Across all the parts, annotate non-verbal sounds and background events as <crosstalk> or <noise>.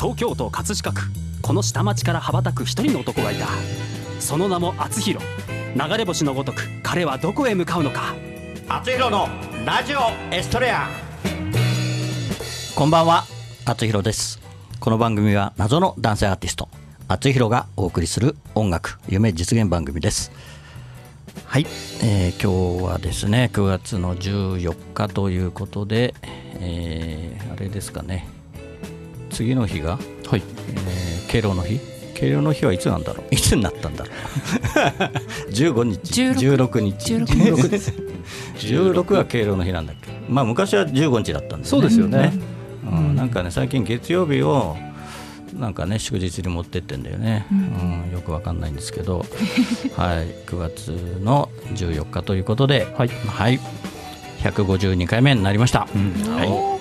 東京都葛飾区。この下町から羽ばたく一人の男がいた。その名も厚弘。流れ星のごとく彼はどこへ向かうのか。厚弘のラジオエストレア。こんばんは厚弘です。この番組は謎の男性アーティスト厚弘がお送りする音楽夢実現番組です。はい、えー今日はですね9月の14日ということで、えーあれですかね次の日が、はい。えー敬老の日？敬老の日はいつなんだろう？いつになったんだろう？<laughs> 15日。16 16日。16です。16が敬老の日なんだっけ？まあ昔は15日だったんですそうですよね。うん、なんかね最近月曜日をなんかね祝日に持ってってんだよね、うんよくわかんないんですけど。<laughs> はい。9月の14日ということで。はい。はい、152回目になりました、はい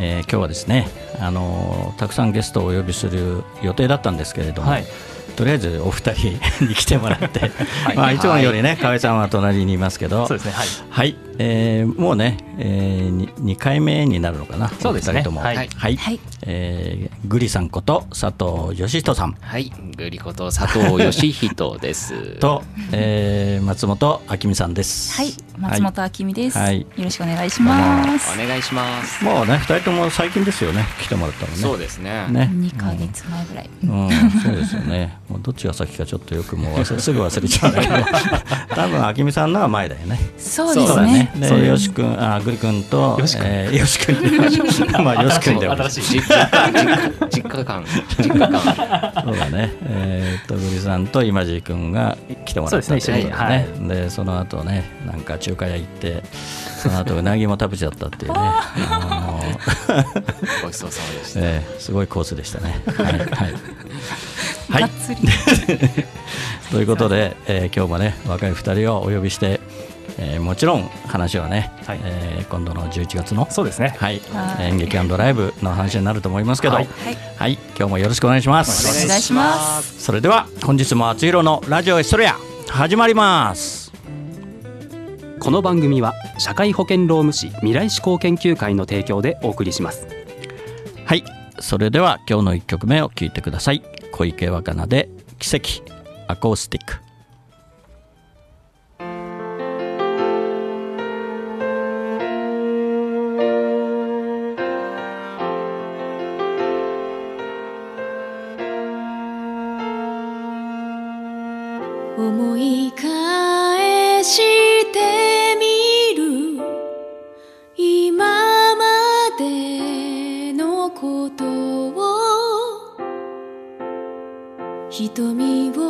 えー今日はですね、あのーたくさんゲストをお呼びする予定だったんですけれども、はい。とりあえずお二人 <laughs> に来てもらって、まあ、いつもよりね河合さんは隣にいますけどそうですね。はい。はい、えーもうね、えー、2回目になるのかな、そうですね。お二人とも、はい。はい。はい。えーグリさんこと佐藤義人さん。はい、グリコと佐藤義人です。<laughs> と、えー松本明美さんです。はい。松本明美です、はい。よろしくお願いします。お願いします。もうね、二人とも最近ですよね、来てもらったのね。そうですね。ね。2ヶ月前ぐらい、うん、そうですよね。もうどっちが先かちょっとよくもう忘れすぐ忘れちゃうんだけど、<laughs> 多分明美さんのは前だよね。そうですだね。で、よし君、あ、グリ君と、よし君。えーよし君、<laughs> まあ、よし君で。新しい実家実家感。実家感。そうだね。えーっと、グリさんと今地君が来てもらったそうですね。っていうこと一緒に。で、で、その後ね、なんか中華屋行って、その後うなぎも食べちゃったっていうね。あのごちそうさまでした。えーすごいコースでしたね。はい、はい。はい。<laughs> ということで、えー今日もね若い2人をお呼びして、えーもちろん話はね、はい。えー今度の11月の、そうですね。はい。はい。演劇ライブの話になると思いますけど、ははい。い。今日もよろしくお願いします。お願いします。それでは本日も厚弘のラジオエストレア始まります。この番組は社会保険労務士未来志向研究会の提供でお送りします。はい、それでは今日の1曲目を聴いてください。小池若菜で奇跡アコースティック。思い返してみる。今までのことを。瞳を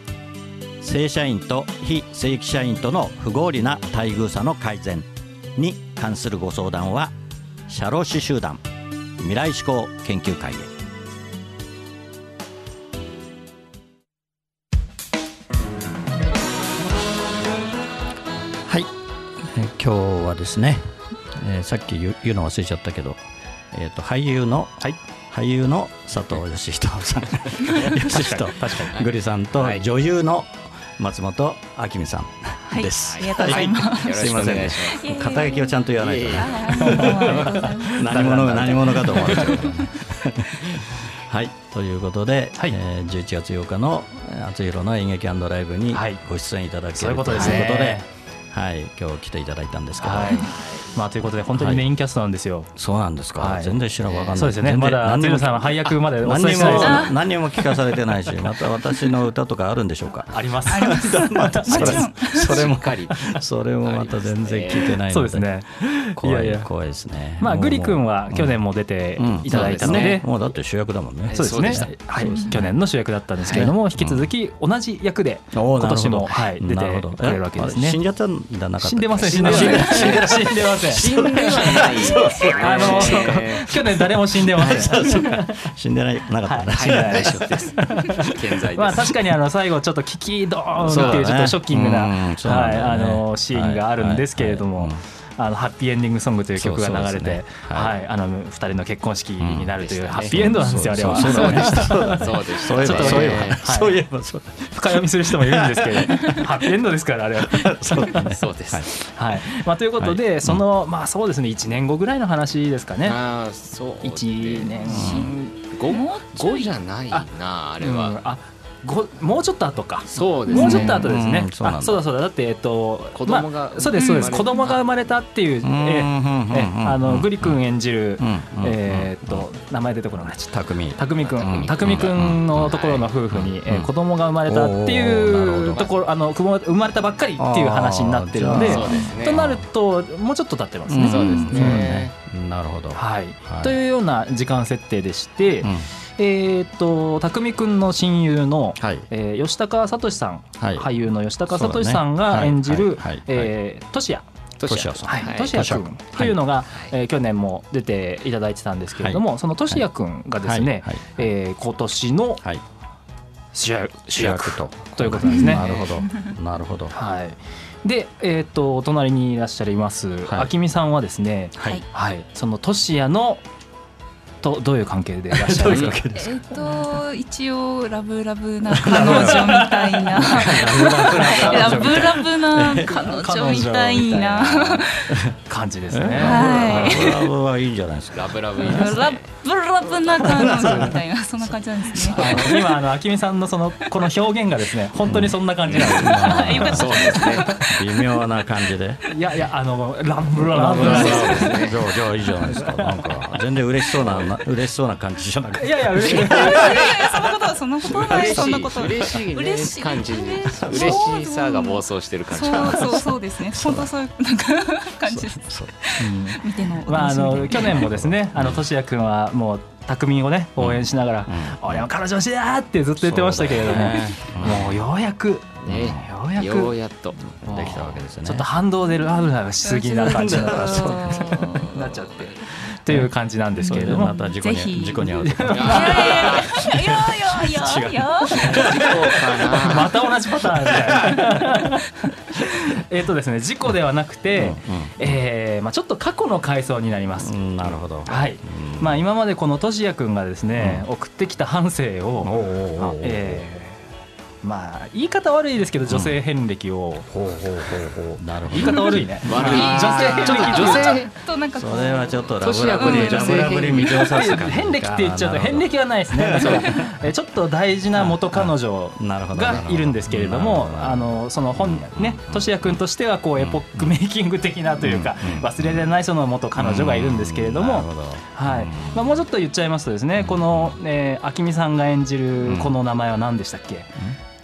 正社員と非正規社員との不合理な待遇差の改善に関するご相談は社労士集団未来志向研究会へ。はい、えー今日はですね、えーさっき言う言うの忘れちゃったけど、えー、と俳優の、俳優の佐藤義人さん。<laughs> <laughs> 義人グリさんとはい。女優の松本明美さんはいです。ありがとうございます。す。いえいえ。肩書きをちゃんと言わないと <laughs> 何者が何者かと思われちゃう。はいということで、はい。えー11月8日のえー厚弘の演劇ライブにはい。ご出演いただけるそういうことですねということで、はい、今日来ていただいたんですけど、はい。まあということで本当にメインキャストなんですよ。そうなんですか、はい。全然知らんわかんない。そうですよね。まだ何にもさんは配役までお何も何にも聞かされてないし。<laughs> また私の歌とかあるんでしょうか。あります。<laughs> あります。またそれそれもかり。それもまた全然聞いてないので。そうですね。怖い怖いですね。まあグリ君は去年もも出てうんいただいたので。うん、もうだって主役だもんね。そうですね。はい。去年の主役だったんですけれども、引き続き同じ役で今年もはい出なるほど。てくれるわけですね。死ん。じゃったんじゃなかった死んでません。死んでません。死んで死んでません。死んではない。あの去年誰も死んでません。死んでないなかった死んでない。です。健在まあ。確かにあの最後ちょっとキキドーンってい。うちょっとショッキングな、はい。あのシーンがあるんですけれどもはい。はい。はい。あのハッピーエンディングソングという曲が流れてね、ははい。い、あの二人の結婚式になるといううん。ハッピーエンドなんですよ、あれは。そうでした。そうでした。そういえば。そういえば、はい。深読みする人もいるんですけど、ハッピーエンドですから、あれは。そうです。はい。はい、まあということで、はい。そのまあそうですね、1年後ぐらいの話ですかね。ああ、そうですね。1年五もうちょい五じゃないなあれうん。は。あごもうちょっと後か。そうですね。もうちょっと後ですねうん。そうなんだあそうだそうだ。だってえっと子供がまあそうですそうです。うん子供が生まれたっていうえうんうんうんうんえあのグリ君演じるえーっと名前出てこなくなっちゃった。匠匠くうんん、匠くんのところの夫婦に、んえー子供が生まれたっていうところ、あの、生ま生まれたばっかりっていう話になってるのでね。となると、もうちょっと経ってますね。そうですね。なるほどはい、はいというような時間設定でして、うんえーっと匠くんの親友の、はい。えー吉高聡さん、はい。俳優の吉高聡さんが演じるトシヤ。トシヤ君というのが、えー去年も出ていただいてたんですけれども、そのトシヤ君がですね、はい。えー今年のはい。主役主主役役と。ということなんですね。なるほど。<laughs> なるほど。はい、で、えー、とお隣にいらっしゃいます、はい。明美さんはですね、はい。はい、そのトシヤのとどういう関係でいらっしゃるん <laughs> ですか？えっと一応ラブラブな彼女みたいな。ラブラブな彼女みたいな。感じですね。はい。ラブラブはいいんじゃないですか？ラブラブいいですラね。ブラブな彼女みたいなそんな感じなんですね。<laughs> あの今あの明美さんのそのこの表現がですね本当にそんな感じなんです、あよかった。そうですね。微妙な感じで。いやいやあのラブラブ。ラブラブ。いじゃあじゃあいいじゃないですか。なんか全然嬉しそうなな嬉しそうな感じじゃなくて。やいや嬉しい。い。やいやそんなことはそんなことはない嬉しい。そんなこと。は嬉しいね。嬉しい。感じ嬉しい。嬉しさが暴走してる感じ。そうそうそうですね。本当そういうなんか感じです。そう。<laughs> 見てのおまああの去年もですねあのとしやくんはもう匠をね応援しながら「俺は彼女欲しいな!」ってずっと言ってましたけれども、もうようやく、ね。ようやく。ようやっとできたわけですよね。ちょっと反動でラブラブしすぎな感じに <laughs> なっちゃって。っていう感じなんですけれども。また事故に事故に遭うと。いやいやいやいやいやいやまた同じパターンみたい。な <laughs> えっとですね事故ではなくて、えーまあ、ちょっと過去の回想になります、うん。なるほど。はい。まあ、今までこのとしやくんがですね、送ってきた半生を、えーまあ言い方悪いですけど女性遍歴を、ほうほうほうほう。なるほ言いど方悪いね。悪い。女性ちょっと女女性。ちょっとなんかそれはちょっとラ年ブラブにラブラブに水を差す感じ遍歴って言っちゃうと遍歴はないですね。<laughs> そう。えーちょっと大事な元彼女がいるんですけれどもあのその本ねとしやくんとしてはこうエポックメイキング的なというかうん。忘れられないその元彼女がいるんですけれどもはい。まあもうちょっと言っちゃいますとですねこのえー明美さんが演じるこの名前は何でしたっけ？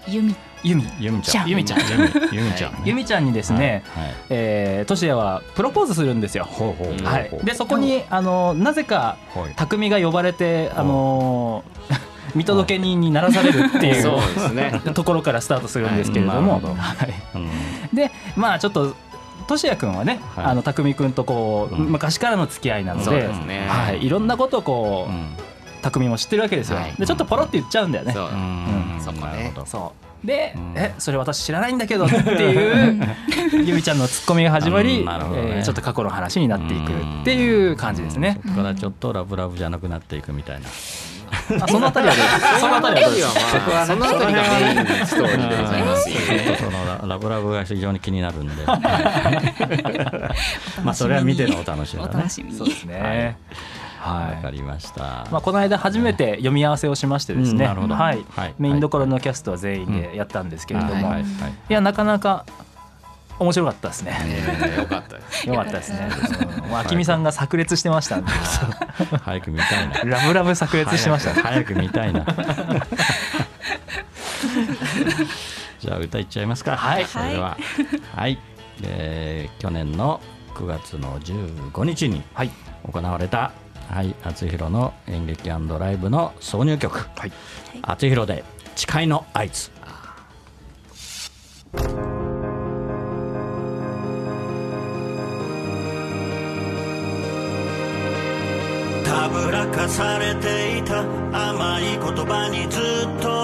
ユミ。由美ゆみちゃん。由美ちゃん。ゆみゆみちゃんね。<laughs> 由美ちゃんにですねはい。えーとしやはプロポーズするんですよ。ほうほうほうはい、でそこにあのなぜかはい。匠が呼ばれてあの <laughs> 見届け人にならされるっていうそうですね。<laughs> ところからスタートするんですけれども、はい。でまあちょっととしやくんはね、はい。あの匠くんとこう、うん。昔からの付き合いなのではい、いろんなことをこう、うん匠も知ってるわけですよ、はい。でちょっとポロって言っちゃうんだよね。そう。うん。そこねなるほど。そう。で、うん。えそれ私知らないんだけどっていう <laughs> ゆみちゃんのツッコミが始まり、ね。えーちょっと過去の話になっていくっていう感じですね。そこからちょっとラブラブじゃなくなっていくみたいな。あそのあたりはどう？<laughs> ですそのあたりはどう？ですそこはそのあたりがメインのストーリーでございます。よ <laughs> ちょっとねそのララブラブが非常に気になるんで。まあそれは見てのお楽しみおだね。楽しみに。そうですね。はい。わかりました。まあ、この間初めて読み合わせをしましてですね、うんなるほど。はい。はい。メインどころのキャストは全員でやったんですけれども、いはいはいはい。やなかなか面白かったですね。ねよかったです。<laughs> よかったですね。うんまあ、あきみさんが炸裂してましたんで、早く見たいな。<laughs> ラブラブ炸裂してました。ね。早く見たいな。<laughs> じゃあ歌いっちゃいますか。はい。それでは。はい、えー去年の9月の15日にはい。行われたはい厚弘の演劇ライブの挿入曲はい。厚弘で誓いの合図たぶらかされていた甘い言葉にずっと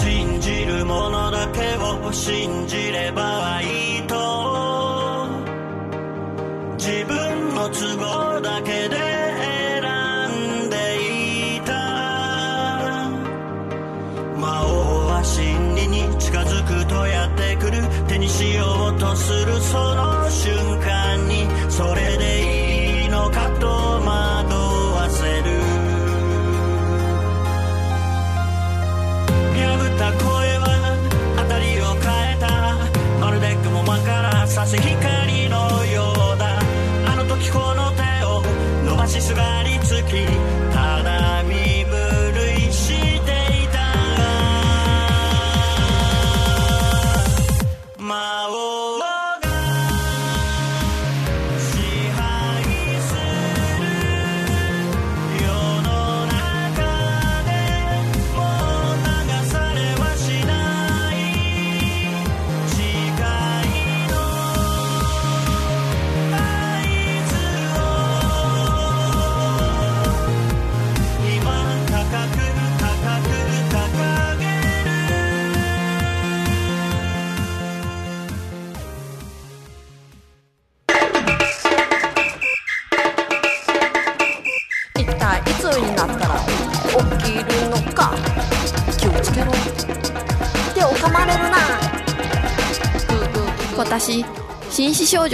信じるものだけを信じればいいと。自分の都合だけで選んでいた。魔王は真理に近づくとやってくる。手にしようとするその瞬間にそれで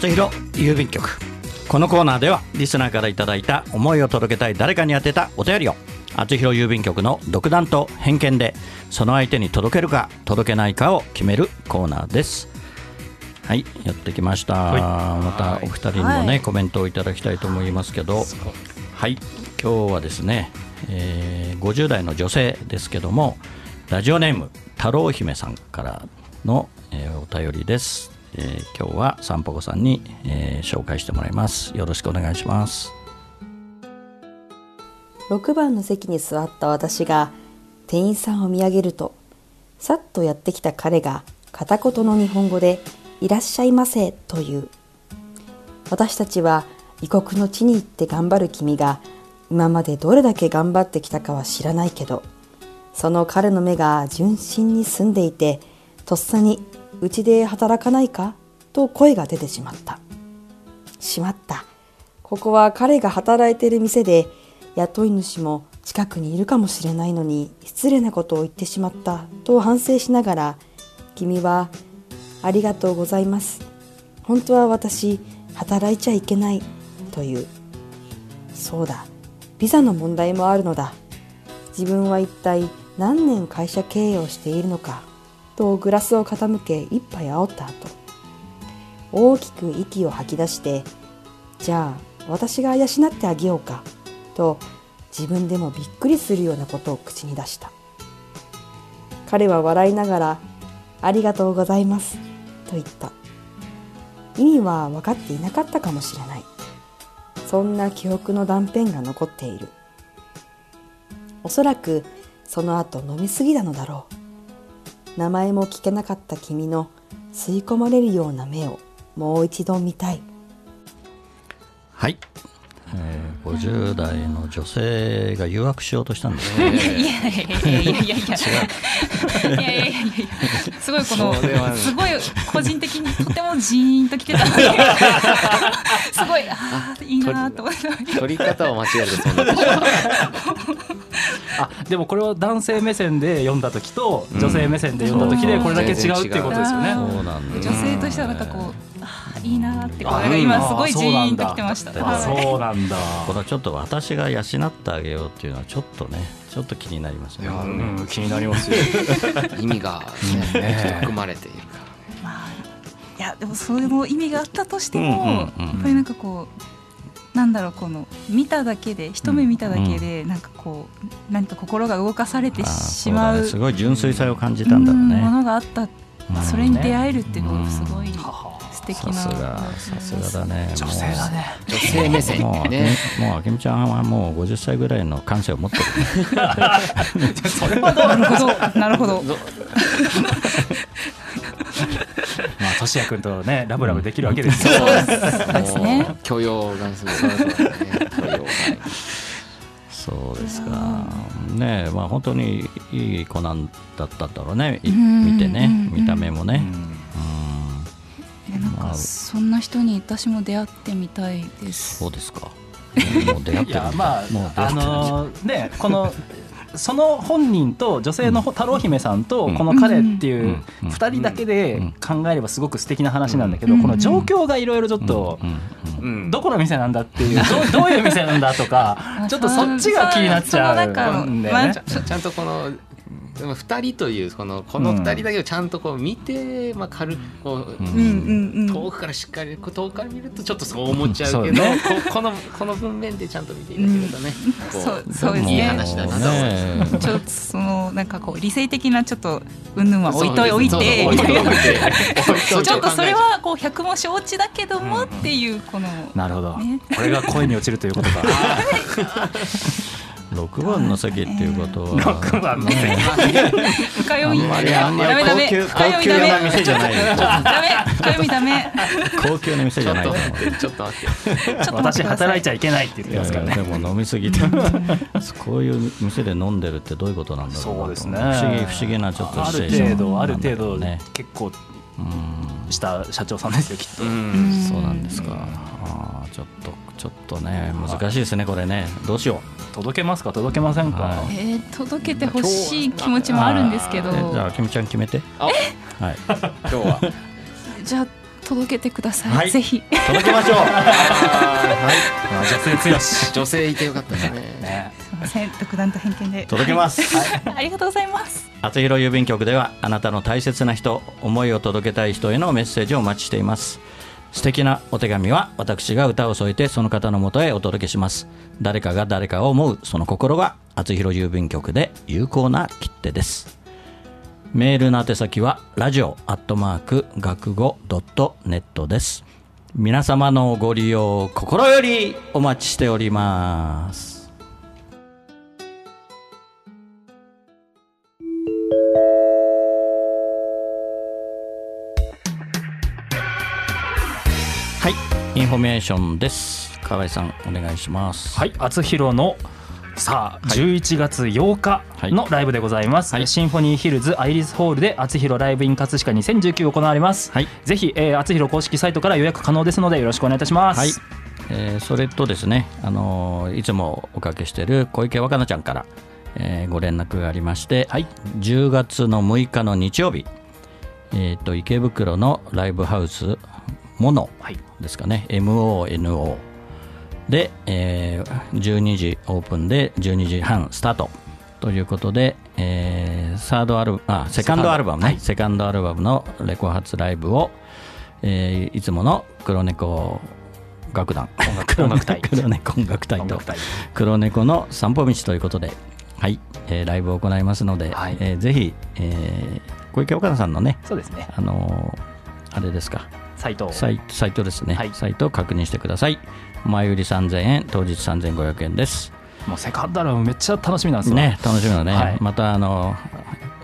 厚弘郵便局。このコーナーではリスナーからいただいた思いを届けたい誰かに宛てたお便りを厚弘郵便局の独断と偏見でその相手に届けるか届けないかを決めるコーナーです。はいやってきました、またお二人にもね、はい。コメントをいただきたいと思いますけどはい今日はですね、えー50代の女性ですけどもラジオネーム太郎姫さんからの、えーお便りです、えー今日はさんぽこさんに、えー紹介してもらいます。よろしくお願いします。6番の席に座った私が店員さんを見上げるとさっとやってきた彼が片言の日本語で「いらっしゃいませ」という。私たちは異国の地に行って頑張る君が今までどれだけ頑張ってきたかは知らないけどその彼の目が純真に澄んでいてとっさに「うちで働かないか?」と声が出てしまった。しまった。ここは彼が働いている店で雇い主も近くにいるかもしれないのに失礼なことを言ってしまった。と反省しながら君はありがとうございます。本当は私働いちゃいけない。という。そうだ。ビザの問題もあるのだ。自分は一体何年会社経営をしているのか。とグラスを傾け一杯煽った後大きく息を吐き出してじゃあ私が養ってあげようかと自分でもびっくりするようなことを口に出した。彼は笑いながら「ありがとうございます」と言った。意味は分かっていなかったかもしれない。そんな記憶の断片が残っている。おそらくその後飲みすぎたのだろう。名前も聞けなかった君の吸い込まれるような目をもう一度見たい。はい、えー、50代の女性が誘惑しようとしたんです、<laughs> ね、いやいやいやいやいや。いやいやいやいや。すごいこのすごい個人的にとてもジーンときてた。すごいあいいなと思って取り方を間違えるそ <laughs> あでもこれは男性目線で読んだ時と女性目線で読んだ時でこれだけ違うっていうことですよね、女性としてはなんかこういいなってこれが今すごいジーンときてました。そうなんだ。これはちょっと私が養ってあげようっていうのはちょっとねちょっと気になりますね。うん、気になりますよ。<laughs> 意味がねね含まれているかまあいやでもそれも意味があったとしても、うんうんうん。やっぱりなんかこうなんだろうこの見ただけで一目見ただけで、なんかこう何か心が動かされてしまうね。すごい純粋さを感じたんだろううんもねのがあった、それに出会えるっていうのうんがすごい素敵な、さすがさすがだね女性だね。女性目線もうねもうあけみちゃんはもう50歳ぐらいの感性を持ってる。それはどうなるほど。なるほど。<laughs> まあ、としや君とね、ラブラブできるわけですよ。そうです。ね。許容がすごい。ね <laughs> 許容がそうですかねえまあ本当にいい子なんだったんだろうね。いうん。見てね。うん。見た目もね。いやなんかそんな人に私も出会ってみたいです。そうですか。もう出会ってるいやまあもう出会あってるのねこのその本人と女性の太郎姫さんとこの彼っていう2人だけで考えればすごく素敵な話なんだけどこの状況がいろいろちょっとどこの店なんだっていうどうどういう店なんだとか <laughs> ちょっとそっちが気になっちゃうんだよね。ちゃんとこのでも2人というこのこの2人だけをちゃんとこう見て、まあ、軽くこう、遠くからしっかりこう遠くから見るとちょっとそう思っちゃうけど、うん。ここのこの文面でちゃんと見ていただけるとね、こそうそうですね。いい話だなと。思います。ちょっとそのなんかこう理性的なちょっと云々は置いとそういてそうそう置いといてちょっとそれはこう百も承知だけどもっていうこのなるほど。ね。これが恋に落ちるということか <laughs> 6番の席っていうことは、6番の席。深読みあんまりあんまりダメダメ。高級な店じゃない。ダメ。深読みダメ。高級な店じゃないちょっと待って。私働いちゃいけないって言ってますからね。でも飲みすぎてこういう店で飲んでるってどういうことなんだろうそうですね。不思議不思議なちょっとある程度ある程度どね。結構した社長さんですよきっと。そうなんですか。あーちょっとちょっとね難しいですねこれね。どうしよ届けますか？届けませんか、はい。えー届けてほしい気持ちもあるんですけど。じゃあきみちゃん決めて。はい。今日は。じゃあ届けてください、はい。ぜひ。届けましょう。あ女性強し女性いてよかったですね。ね。すいません。独断と偏見で。届けます。ありがとうございます。厚弘郵便局ではあなたの大切な人思いを届けたい人へのメッセージをお待ちしています。素敵なお手紙は私が歌を添えてその方のもとへお届けします。誰かが誰かを思うその心が厚弘郵便局で有効な切手ですメールの宛先はラジオアットマーク学語ドットネットです。皆様のご利用心よりお待ちしております。はいインフォメーションです。河合さんお願いします。はい厚弘のさあ、11月8日のライブでございます、シンフォニーヒルズアイリスホールで厚弘ライブイン葛飾2019行われます、ぜひ、えー、厚弘公式サイトから予約可能ですのでよろしくお願いいたします、はい、えーそれとですね、あのーいつもおかけしている小池若菜ちゃんから、えーご連絡がありまして、10月の6日の日曜日、えー、と池袋のライブハウスモノですかね、MONO で、えー12時オープンで12時半スタート。ということで、えーサードアルあセカンドアルバムね、セカンドアルバムのレコ発ライブを、えーいつもの黒猫楽団。<laughs> 黒猫音楽隊と。黒猫の散歩道ということで、はいえーライブを行いますので、えーぜひ、えー小池岡田さんのねそうですね。あのーあれですかサイト。をサイサイトですね、サイトを確認してください。前売り3000円当日3500円です。もうセカンドアルバムめっちゃ楽しみなんですよ。ね楽しみだね、はい。またあの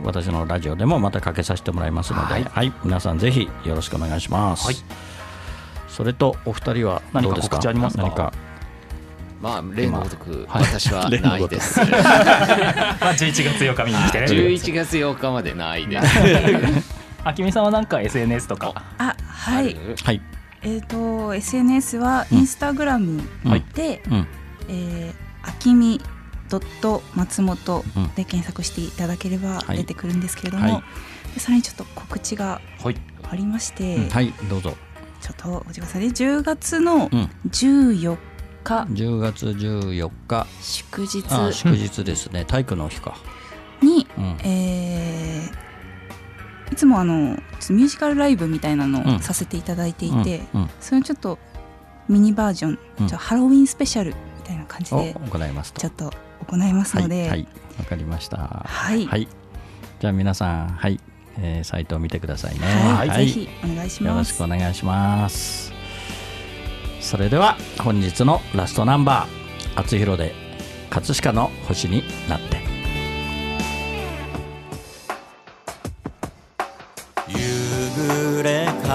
私のラジオでもまたかけさせてもらいますので、はい。皆さんぜひよろしくお願いします、それとお二人はどうですか？何かますか？何か？まあ例のごとくはい。私はないです。<laughs> まあ11月8日見に来てね。11月8日までないです。<laughs> あきみさんはなんか SNS とか。あはい。はい。えっ、と SNS はインスタグラムで、うん。えーあきみドット松本で検索していただければはい。出てくるんですけれども、はい。でさらにちょっと告知がありまして、うん。はいどうぞ。ちょっとお待ちくださいね。10月のうん。14日。10月14日。祝日。あ祝日ですね。体育の日か。に、うん。えーいつもあのミュージカルライブみたいなのうん。をさせていただいていて、うん。うん。それをちょっとミニバージョン、うん。ハロウィンスペシャルみたいな感じをで行いますと。ちょっと行いますので、はい。はい。わかりました。はい。じゃあ皆さんはい、えーサイトを見てくださいね。はい。ぜひお願いします。よろしくお願いします。それでは本日のラストナンバー「厚弘で葛飾の星になって」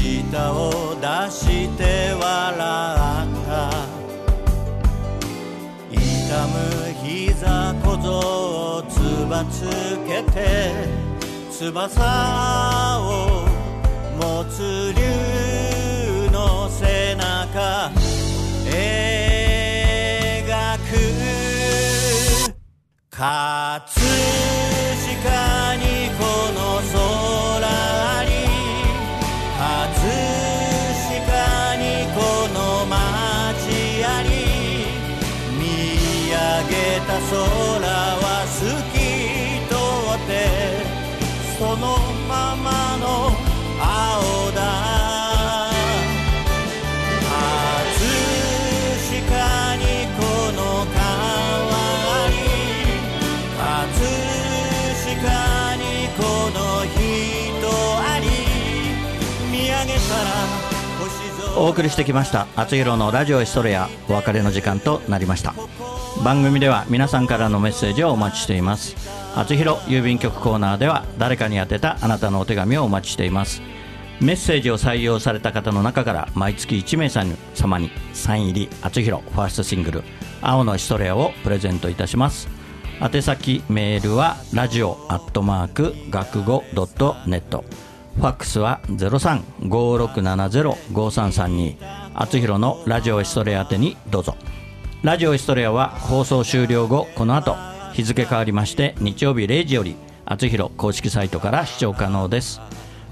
舌を出して笑った。痛む膝小僧をつばつけて翼を持つ竜の背中描く。葛 soul お送りしてきました「あつひろのラジオエストレア」お別れの時間となりました。番組では皆さんからのメッセージをお待ちしています。あつひろ郵便局コーナーでは誰かに宛てたあなたのお手紙をお待ちしています。メッセージを採用された方の中から毎月1名様にサイン入りあつひろファーストシングル「青のエストレア」をプレゼントいたします。宛先メールはラジオアットマーク学語ドットネット。ファックスは0356705332あつひろのラジオエストレア宛にどうぞ。ラジオエストレアは放送終了後この後日付変わりまして日曜日0時よりあつひろ公式サイトから視聴可能です。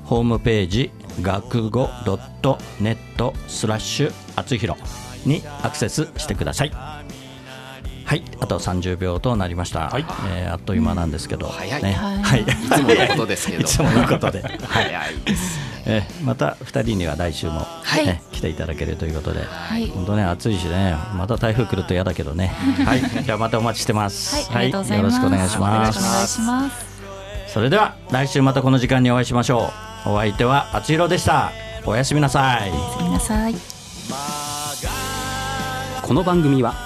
ホームページ学語ドットネットスラッシュあつひろにアクセスしてください。はい、あと30秒となりました。えーあっという間なんですけど、早いね、はい、いつものことですけど <laughs> いつものことで、<laughs> はい、早いですえーまた二人には来週も、はいね来ていただけるということで、はい本当ね暑いしね、また台風来ると嫌だけどね。はい、じゃあまたお待ちしてます。はい、ありがとうございます。よろしくお願い。します。それでは来週またこの時間にお会いしましょう。お相手はあつひろでした。おやすみなさい。おやすみなさい。この番組は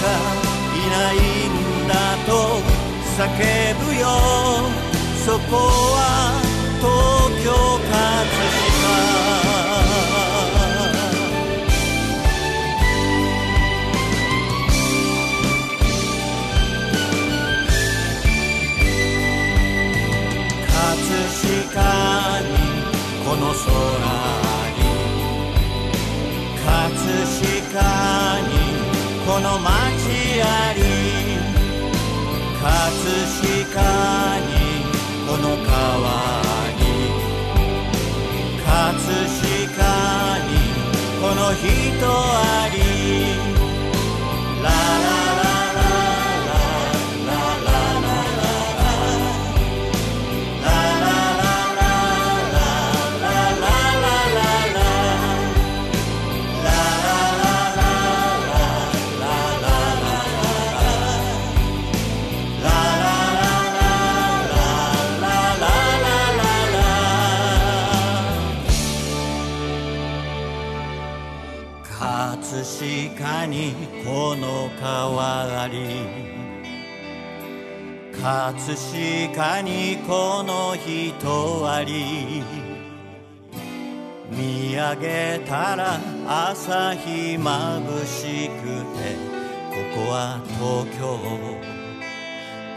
いないんだと叫ぶよ。そこは東京葛飾葛飾にこの空に。葛飾に。この街あり葛飾にこの川あり葛飾にこの人あり。葛飾にこの人あり。見上げたら朝日まぶしくてここは東京。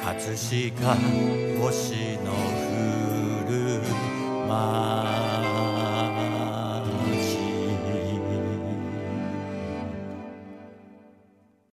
葛飾星の降る街